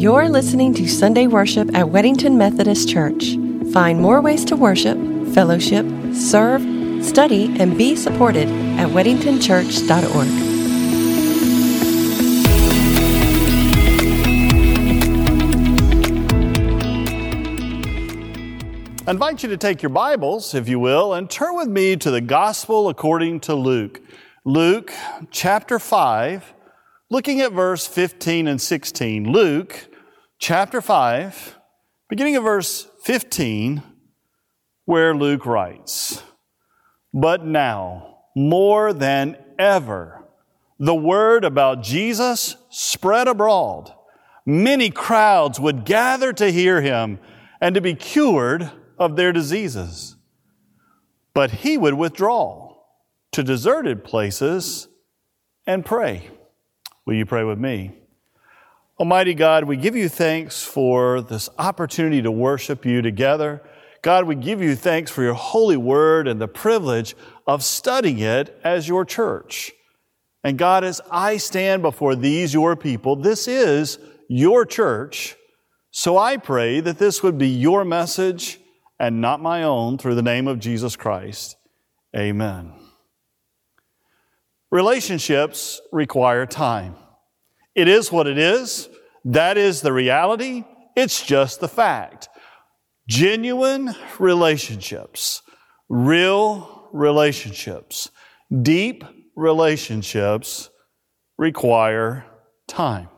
You're listening to Sunday worship at Weddington Methodist Church. Find more ways to worship, fellowship, serve, study, and be supported at weddingtonchurch.org. I invite you to take your Bibles, if you will, and turn with me to the Gospel according to Luke. Luke chapter 5, looking at verse 15 and 16. Luke chapter 5, beginning of verse 15, where Luke writes, But now, more than ever, the word about Jesus spread abroad. Many crowds would gather to hear him and to be cured of their diseases. But he would withdraw to deserted places and pray. Will you pray with me? Almighty God, we give you thanks for this opportunity to worship you together. God, we give you thanks for your holy word and the privilege of studying it as your church. And God, as I stand before these, your people, this is your church. So I pray that this would be your message and not my own through the name of Jesus Christ. Amen. Relationships require time. It is what it is. That is the reality. It's just the fact. Genuine relationships, real relationships, deep relationships require time.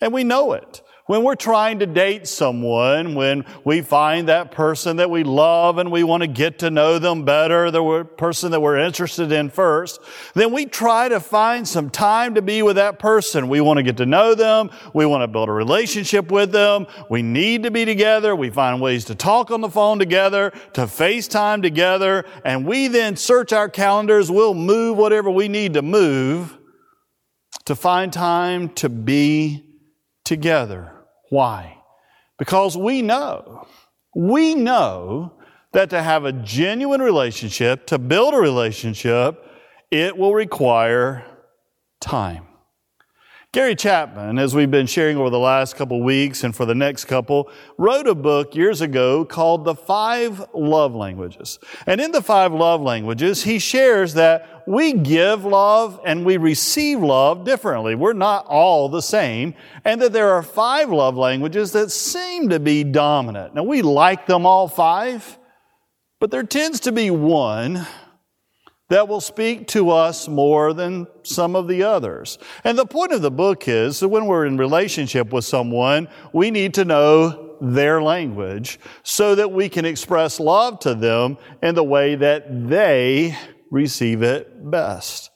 And we know it. When we're trying to date someone, when we find that person that we love and we want to get to know them better, the person that we're interested in first, then we try to find some time to be with that person. We want to get to know them. We want to build a relationship with them. We need to be together. We find ways to talk on the phone together, to FaceTime together, and we then search our calendars. We'll move whatever we need to move to find time to be together. Why? Because we know, we know that to have a genuine relationship, to build a relationship, it will require time. Gary Chapman, as we've been sharing over the last couple weeks and for the next couple, wrote a book years ago called The Five Love Languages. And in the five love languages, he shares that we give love and we receive love differently. We're not all the same. And that there are five love languages that seem to be dominant. Now we like them all five, but there tends to be one that will speak to us more than some of the others. And the point of the book is that when we're in relationship with someone, we need to know their language so that we can express love to them in the way that they receive it best.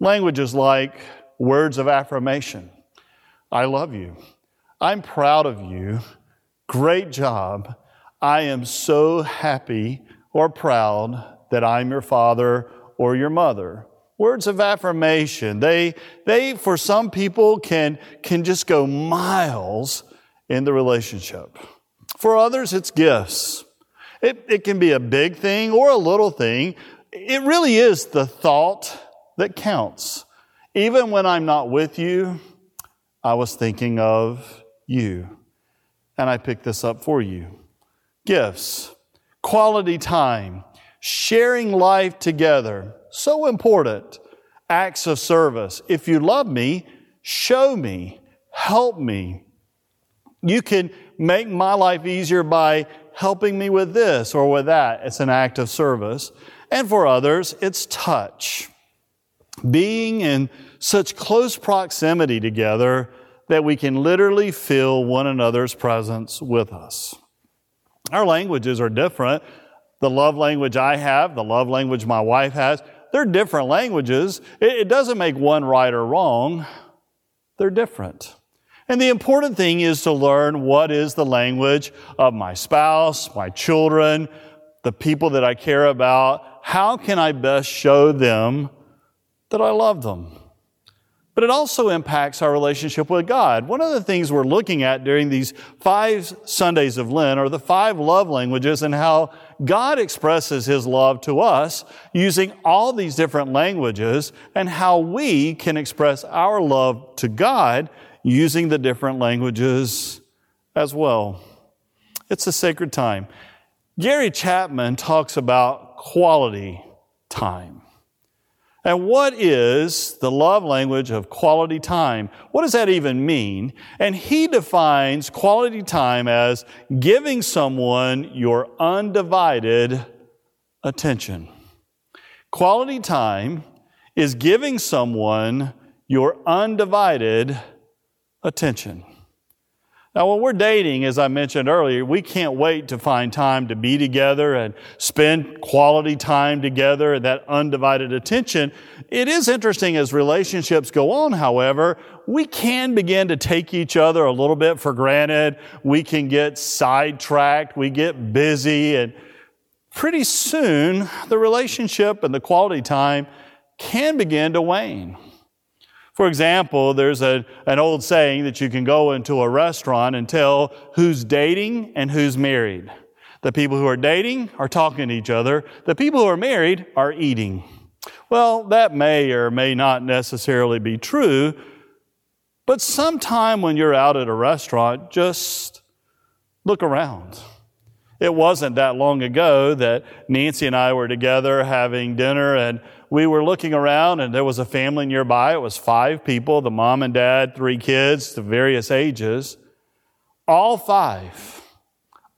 Languages like words of affirmation. I love you. I'm proud of you. Great job. I am so happy or proud that I'm your father or your mother. Words of affirmation, they, they for some people can, can just go miles in the relationship. For others, it's gifts. It, it can be a big thing or a little thing. It really is the thought that counts. Even when I'm not with you, I was thinking of you. And I picked this up for you. Gifts, quality time, sharing life together. So important. Acts of service. If you love me, show me, help me. You can make my life easier by helping me with this or with that. It's an act of service. And for others, it's touch. Being in such close proximity together that we can literally feel one another's presence with us. Our languages are different, the love language I have, the love language my wife has, they're different languages. It, doesn't make one right or wrong. They're different. And the important thing is to learn what is the language of my spouse, my children, the people that I care about. How can I best show them that I love them? But it also impacts our relationship with God. One of the things we're looking at during these five Sundays of Lent are the five love languages and how God expresses His love to us using all these different languages and how we can express our love to God using the different languages as well. It's a sacred time. Gary Chapman talks about quality time. And what is the love language of quality time? What does that even mean? And he defines quality time as giving someone your undivided attention. Quality time is giving someone your undivided attention. Now, when we're dating, as I mentioned earlier, we can't wait to find time to be together and spend quality time together and that undivided attention. It is interesting as relationships go on, however, we can begin to take each other a little bit for granted. We can get sidetracked. We get busy and pretty soon the relationship and the quality time can begin to wane. For example, there's a, an old saying that you can go into a restaurant and tell who's dating and who's married. The people who are dating are talking to each other. The people who are married are eating. Well, that may or may not necessarily be true, but sometime when you're out at a restaurant, just look around. It wasn't that long ago that Nancy and I were together having dinner and we were looking around and there was a family nearby. It was five people, the mom and dad, three kids to various ages. All five,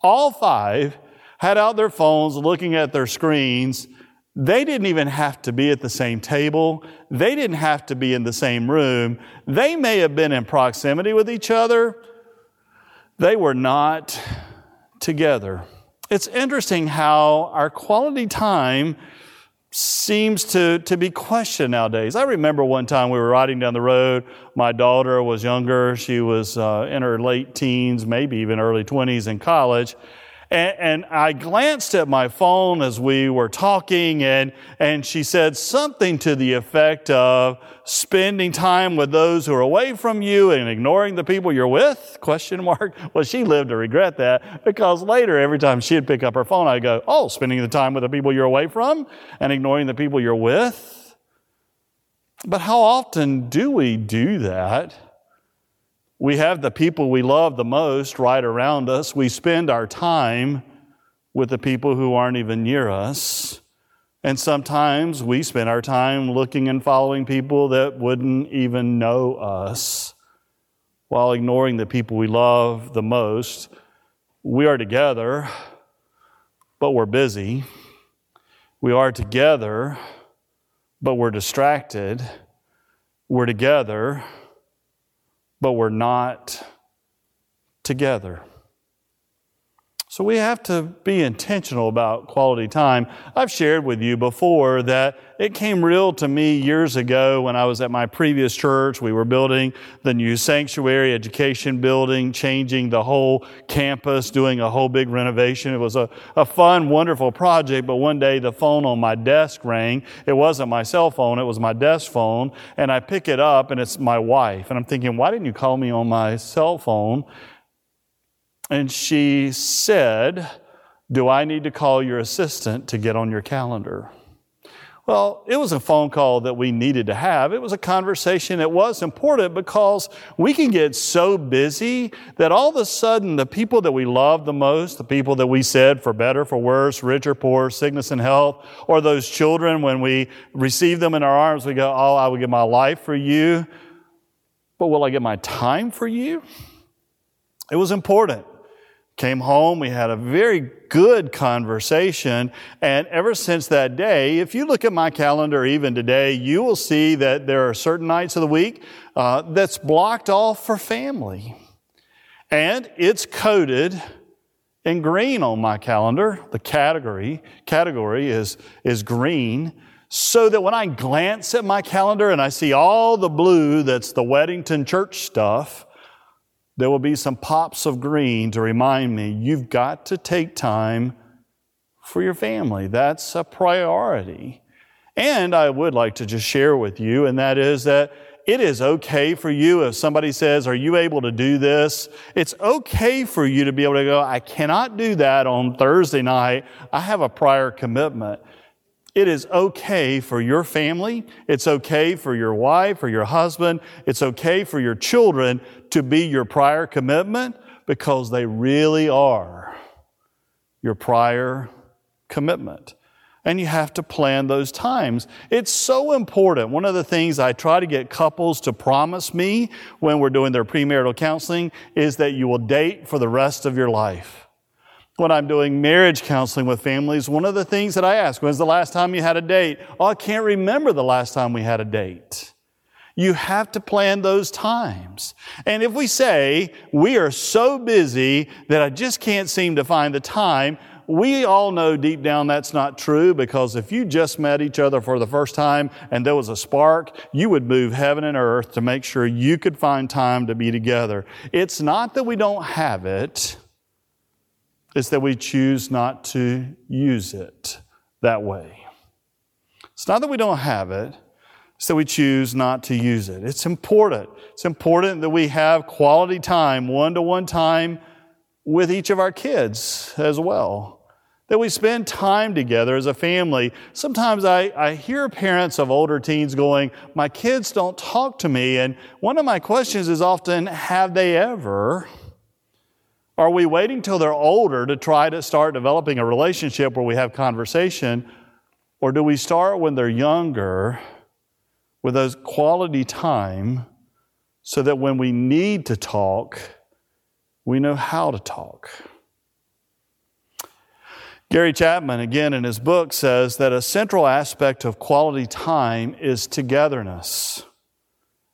all five had out their phones looking at their screens. They didn't even have to be at the same table. They didn't have to be in the same room. They may have been in proximity with each other. They were not together. It's interesting how our quality time seems to, to be questioned nowadays. I remember one time we were riding down the road. My daughter was younger. She was uh, in her late teens, maybe even early 20s in college. And, and, I glanced at my phone as we were talking, and, and she said something to the effect of spending time with those who are away from you and ignoring the people you're with? Question mark. Well, she lived to regret that because later, every time she'd pick up her phone, I'd go, Oh, spending the time with the people you're away from and ignoring the people you're with? But how often do we do that? We have the people we love the most right around us. We spend our time with the people who aren't even near us. And sometimes we spend our time looking and following people that wouldn't even know us while ignoring the people we love the most. We are together, but we're busy. We are together, but we're distracted. We're together but we're not together. So we have to be intentional about quality time. I've shared with you before that it came real to me years ago when I was at my previous church. We were building the new sanctuary education building, changing the whole campus, doing a whole big renovation. It was a, a fun, wonderful project, but one day the phone on my desk rang. It wasn't my cell phone, it was my desk phone, and I pick it up and it's my wife. And I'm thinking, why didn't you call me on my cell phone? And she said, Do I need to call your assistant to get on your calendar? Well, it was a phone call that we needed to have. It was a conversation that was important because we can get so busy that all of a sudden the people that we love the most, the people that we said for better, for worse, rich or poor, sickness and health, or those children when we receive them in our arms, we go, Oh, I would give my life for you. But will I give my time for you? It was important. Came home, we had a very good conversation, and ever since that day, if you look at my calendar even today, you will see that there are certain nights of the week uh, that's blocked off for family. And it's coded in green on my calendar. The category, category is, is green so that when I glance at my calendar and I see all the blue that's the Weddington church stuff, there will be some pops of green to remind me you've got to take time for your family. That's a priority. And I would like to just share with you, and that is that it is okay for you if somebody says, Are you able to do this? It's okay for you to be able to go, I cannot do that on Thursday night. I have a prior commitment. It is okay for your family, it's okay for your wife or your husband, it's okay for your children to be your prior commitment because they really are your prior commitment. And you have to plan those times. It's so important. One of the things I try to get couples to promise me when we're doing their premarital counseling is that you will date for the rest of your life when I'm doing marriage counseling with families, one of the things that I ask, when's the last time you had a date? Oh, I can't remember the last time we had a date. You have to plan those times. And if we say, we are so busy that I just can't seem to find the time, we all know deep down that's not true because if you just met each other for the first time and there was a spark, you would move heaven and earth to make sure you could find time to be together. It's not that we don't have it. It's that we choose not to use it that way. It's not that we don't have it, it's that we choose not to use it. It's important. It's important that we have quality time, one to one time with each of our kids as well. That we spend time together as a family. Sometimes I, I hear parents of older teens going, My kids don't talk to me. And one of my questions is often, Have they ever? Are we waiting till they're older to try to start developing a relationship where we have conversation? Or do we start when they're younger with those quality time so that when we need to talk, we know how to talk? Gary Chapman, again in his book, says that a central aspect of quality time is togetherness.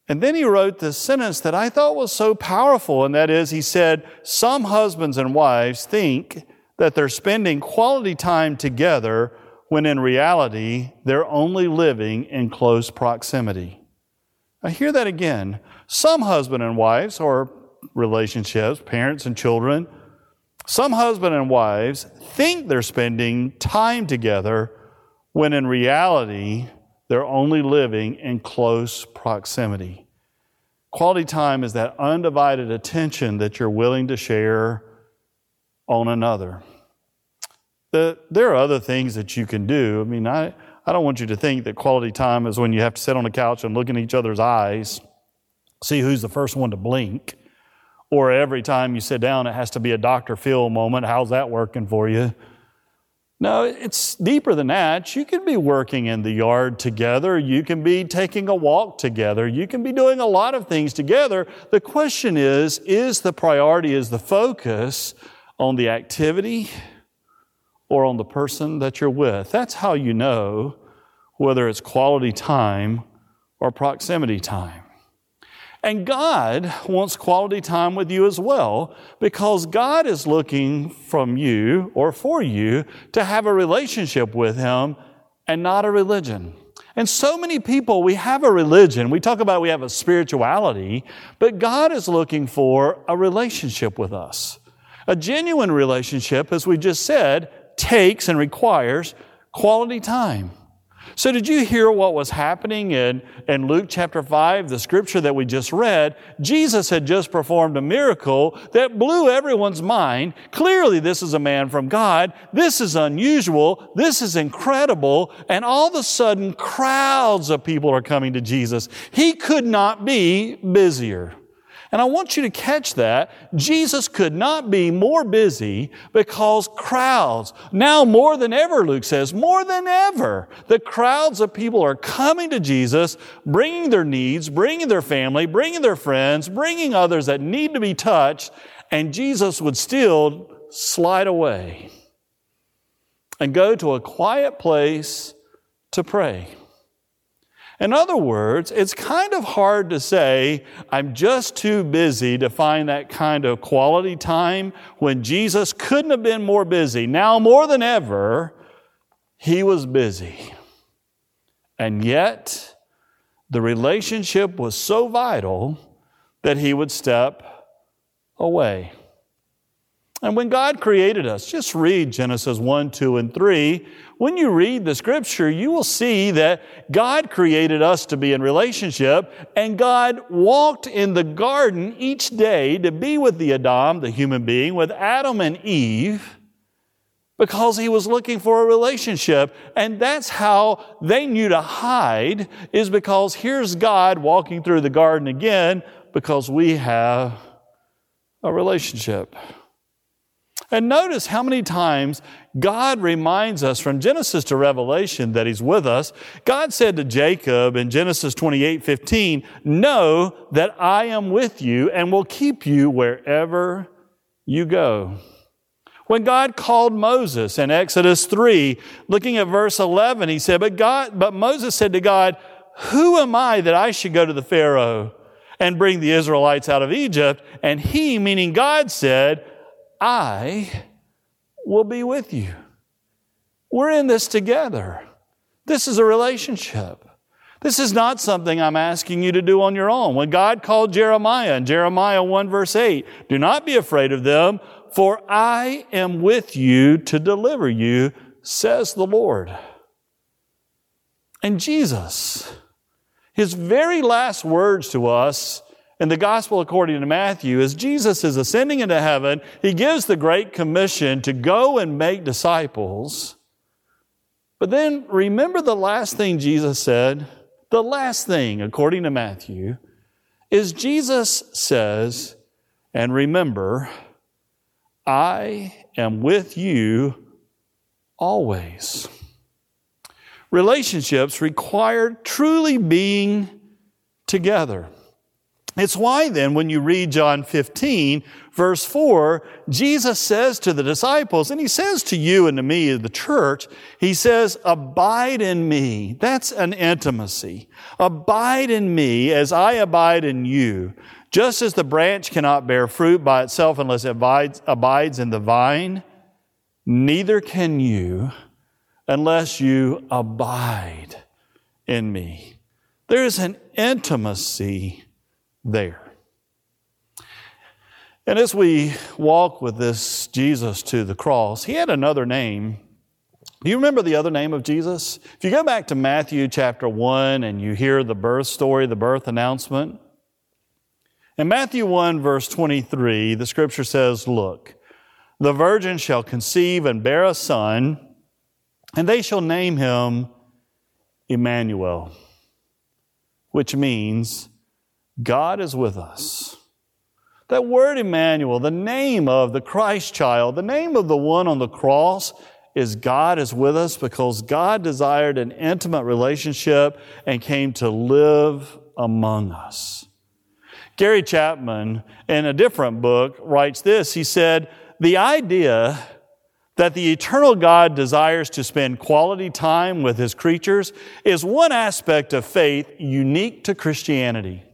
And then he wrote this sentence that I thought was so powerful, and that is, he said, Some husbands and wives think that they're spending quality time together when in reality they're only living in close proximity. I hear that again. Some husband and wives, or relationships, parents and children, some husband and wives think they're spending time together when in reality they're only living in close proximity. Quality time is that undivided attention that you're willing to share on another. The, there are other things that you can do. I mean, I, I don't want you to think that quality time is when you have to sit on the couch and look in each other's eyes, see who's the first one to blink, or every time you sit down, it has to be a Dr. Phil moment. How's that working for you? No, it's deeper than that. You can be working in the yard together. You can be taking a walk together. You can be doing a lot of things together. The question is, is the priority, is the focus on the activity or on the person that you're with? That's how you know whether it's quality time or proximity time. And God wants quality time with you as well because God is looking from you or for you to have a relationship with Him and not a religion. And so many people, we have a religion. We talk about we have a spirituality, but God is looking for a relationship with us. A genuine relationship, as we just said, takes and requires quality time. So, did you hear what was happening in, in Luke chapter 5, the scripture that we just read? Jesus had just performed a miracle that blew everyone's mind. Clearly, this is a man from God. This is unusual. This is incredible. And all of a sudden, crowds of people are coming to Jesus. He could not be busier. And I want you to catch that. Jesus could not be more busy because crowds, now more than ever, Luke says, more than ever, the crowds of people are coming to Jesus, bringing their needs, bringing their family, bringing their friends, bringing others that need to be touched, and Jesus would still slide away and go to a quiet place to pray. In other words, it's kind of hard to say, I'm just too busy to find that kind of quality time when Jesus couldn't have been more busy. Now, more than ever, he was busy. And yet, the relationship was so vital that he would step away. And when God created us, just read Genesis 1, 2, and 3. When you read the scripture, you will see that God created us to be in relationship, and God walked in the garden each day to be with the Adam, the human being, with Adam and Eve. because he was looking for a relationship. And that's how they knew to hide, is because here's God walking through the garden again because we have a relationship. And notice how many times God reminds us from Genesis to Revelation that He's with us. God said to Jacob in Genesis 28 15, Know that I am with you and will keep you wherever you go. When God called Moses in Exodus 3, looking at verse 11, he said, But God, but Moses said to God, Who am I that I should go to the Pharaoh and bring the Israelites out of Egypt? And he, meaning God, said, I will be with you. We're in this together. This is a relationship. This is not something I'm asking you to do on your own. When God called Jeremiah in Jeremiah 1 verse 8, do not be afraid of them, for I am with you to deliver you, says the Lord. And Jesus, his very last words to us in the gospel according to Matthew is Jesus is ascending into heaven. He gives the great commission to go and make disciples. But then remember the last thing Jesus said? The last thing, according to Matthew, is Jesus says, and remember, I am with you always. Relationships require truly being together. It's why then, when you read John 15, verse 4, Jesus says to the disciples, and he says to you and to me, the church, he says, Abide in me. That's an intimacy. Abide in me as I abide in you. Just as the branch cannot bear fruit by itself unless it abides, abides in the vine, neither can you unless you abide in me. There is an intimacy there. And as we walk with this Jesus to the cross, he had another name. Do you remember the other name of Jesus? If you go back to Matthew chapter 1 and you hear the birth story, the birth announcement, in Matthew 1, verse 23, the scripture says, Look, the virgin shall conceive and bear a son, and they shall name him Emmanuel, which means God is with us. That word Emmanuel, the name of the Christ child, the name of the one on the cross, is God is with us because God desired an intimate relationship and came to live among us. Gary Chapman, in a different book, writes this. He said, The idea that the eternal God desires to spend quality time with his creatures is one aspect of faith unique to Christianity.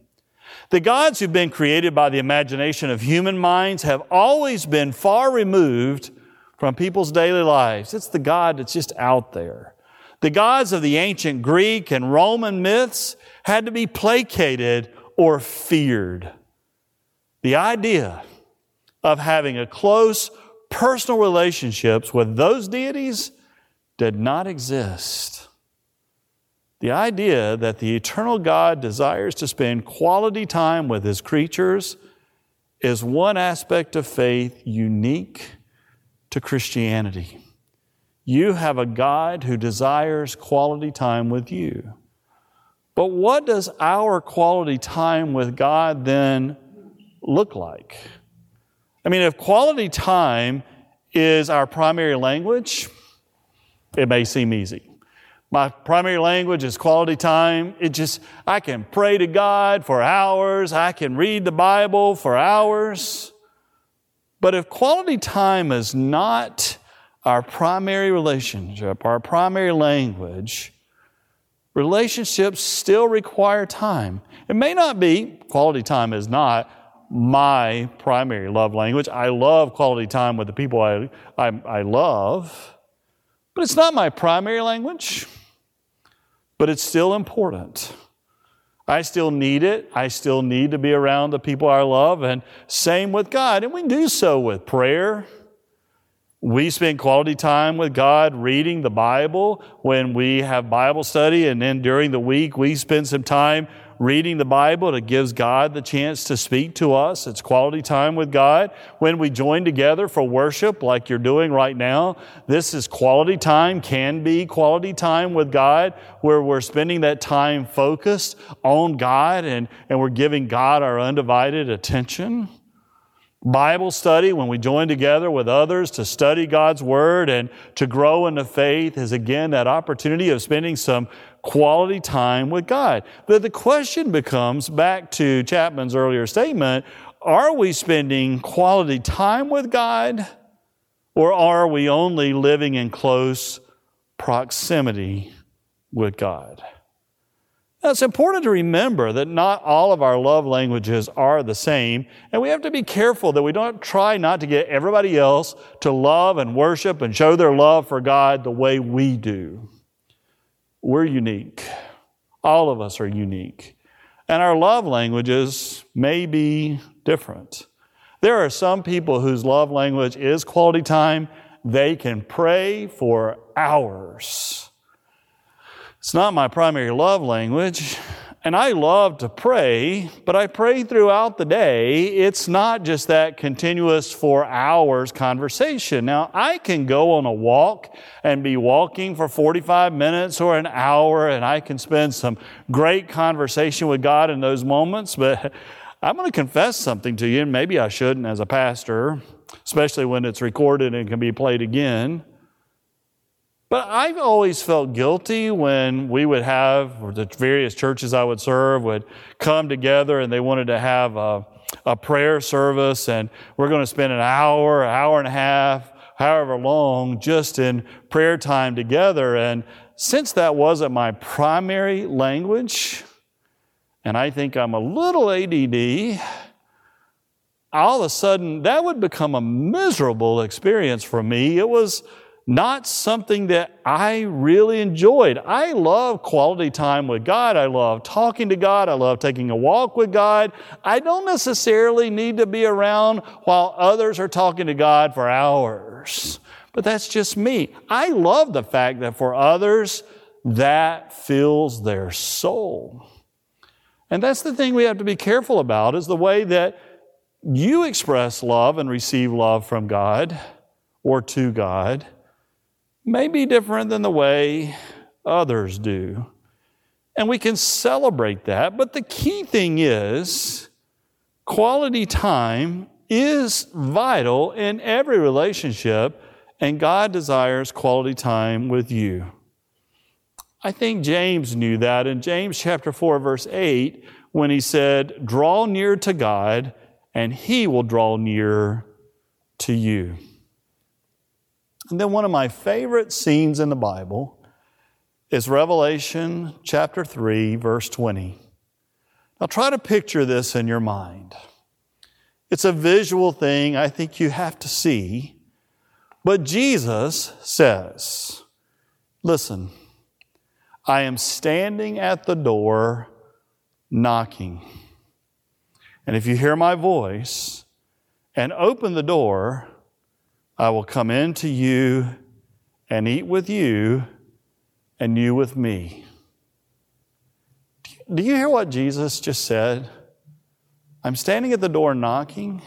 The gods who've been created by the imagination of human minds have always been far removed from people's daily lives. It's the God that's just out there. The gods of the ancient Greek and Roman myths had to be placated or feared. The idea of having a close personal relationships with those deities did not exist. The idea that the eternal God desires to spend quality time with his creatures is one aspect of faith unique to Christianity. You have a God who desires quality time with you. But what does our quality time with God then look like? I mean, if quality time is our primary language, it may seem easy. My primary language is quality time. It just, I can pray to God for hours. I can read the Bible for hours. But if quality time is not our primary relationship, our primary language, Relationships still require time. It may not be, quality time is not my primary love language. I love quality time with the people I, I, I love, but it's not my primary language. But it's still important. I still need it. I still need to be around the people I love, and same with God. And we do so with prayer we spend quality time with God reading the Bible when we have Bible study, and then during the week we spend some time reading the Bible, it gives God the chance to speak to us. It's quality time with God. When we join together for worship, like you're doing right now, this is quality time, can be quality time with God, where we're spending that time focused on God and, and we're giving God our undivided attention. Bible study, when we join together with others to study God's Word and to grow in the faith, is again that opportunity of spending some quality time with God. But the question becomes back to Chapman's earlier statement are we spending quality time with God or are we only living in close proximity with God? Now, it's important to remember that not all of our love languages are the same, and we have to be careful that we don't try not to get everybody else to love and worship and show their love for God the way we do. We're unique. All of us are unique. And our love languages may be different. There are some people whose love language is quality time. They can pray for hours it's not my primary love language. And I love to pray, but I pray throughout the day. It's not just that continuous four hours conversation. Now, I can go on a walk and be walking for 45 minutes or an hour, and I can spend some great conversation with God in those moments, but I'm going to confess something to you, and maybe I shouldn't as a pastor, especially when it's recorded and can be played again. But I've always felt guilty when we would have, or the various churches I would serve would come together and they wanted to have a, a prayer service, and we're going to spend an hour, an hour and a half, however long, just in prayer time together. And since that wasn't my primary language, and I think I'm a little ADD, all of a sudden that would become a miserable experience for me. It was not something that I really enjoyed. I love quality time with God. I love talking to God. I love taking a walk with God. I don't necessarily need to be around while others are talking to God for hours. But that's just me. I love the fact that for others, that fills their soul. And that's the thing we have to be careful about is the way that you express love and receive love from God or to God may be different than the way others do. And we can celebrate that. But the key thing is quality time is vital in every relationship, and God desires quality time with you. I think James knew that in James chapter 4, verse 8, when he said, Draw near to God, and he will draw near to you. And then one of my favorite scenes in the Bible is Revelation chapter 3, verse 20. Now try to picture this in your mind. It's a visual thing I think you have to see. But Jesus says, Listen, I am standing at the door knocking. And if you hear my voice and open the door, I will come into you and eat with you and you with me. Do you hear what Jesus just said? I'm standing at the door knocking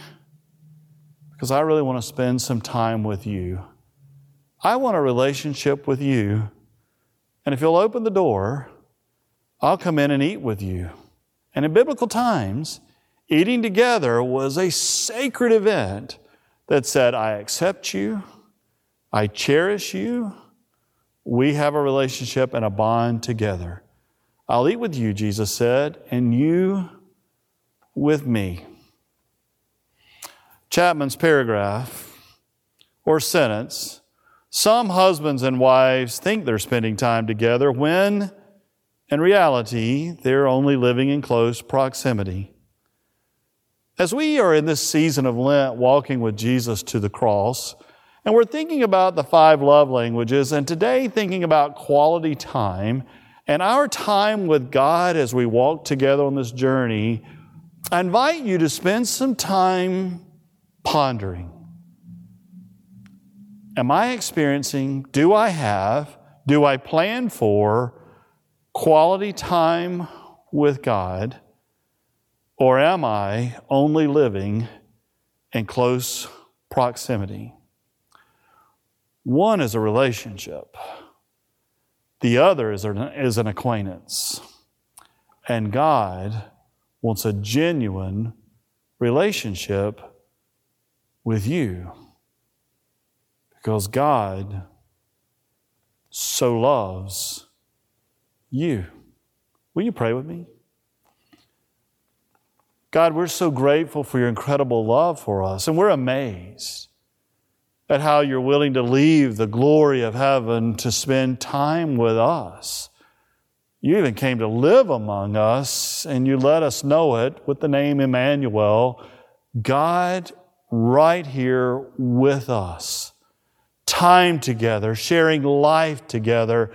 because I really want to spend some time with you. I want a relationship with you. And if you'll open the door, I'll come in and eat with you. And in biblical times, eating together was a sacred event that said, I accept you, I cherish you, we have a relationship and a bond together. I'll eat with you, Jesus said, and you with me. Chapman's paragraph or sentence some husbands and wives think they're spending time together when, in reality, they're only living in close proximity. As we are in this season of Lent walking with Jesus to the cross, and we're thinking about the five love languages, and today thinking about quality time and our time with God as we walk together on this journey, I invite you to spend some time pondering. Am I experiencing, do I have, do I plan for quality time with God, or am I only living in close proximity? One is a relationship, the other is an, is an acquaintance. And God wants a genuine relationship with you because God so loves you. Will you pray with me? God, we're so grateful for your incredible love for us, and we're amazed at how you're willing to leave the glory of heaven to spend time with us. You even came to live among us, and you let us know it with the name Emmanuel, God right here with us, time together, sharing life together.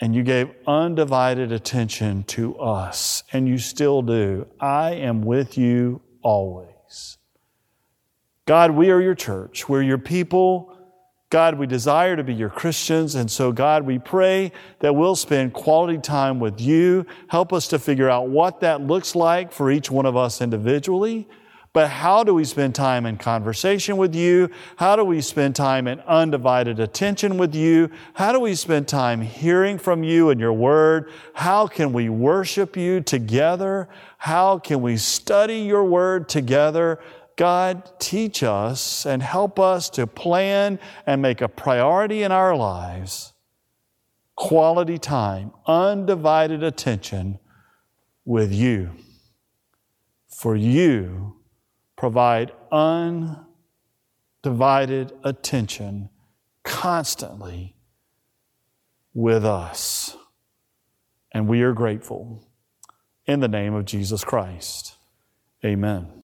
And you gave undivided attention to us, and you still do. I am with you always. God, we are your church. We're your people. God, we desire to be your Christians. And so, God, we pray that we'll spend quality time with you. Help us to figure out what that looks like for each one of us individually. But how do we spend time in conversation with you? How do we spend time in undivided attention with you? How do we spend time hearing from you and your word? How can we worship you together? How can we study your word together? God, teach us and help us to plan and make a priority in our lives quality time, undivided attention with you. For you provide undivided attention constantly with us. And we are grateful. In the name of Jesus Christ, amen.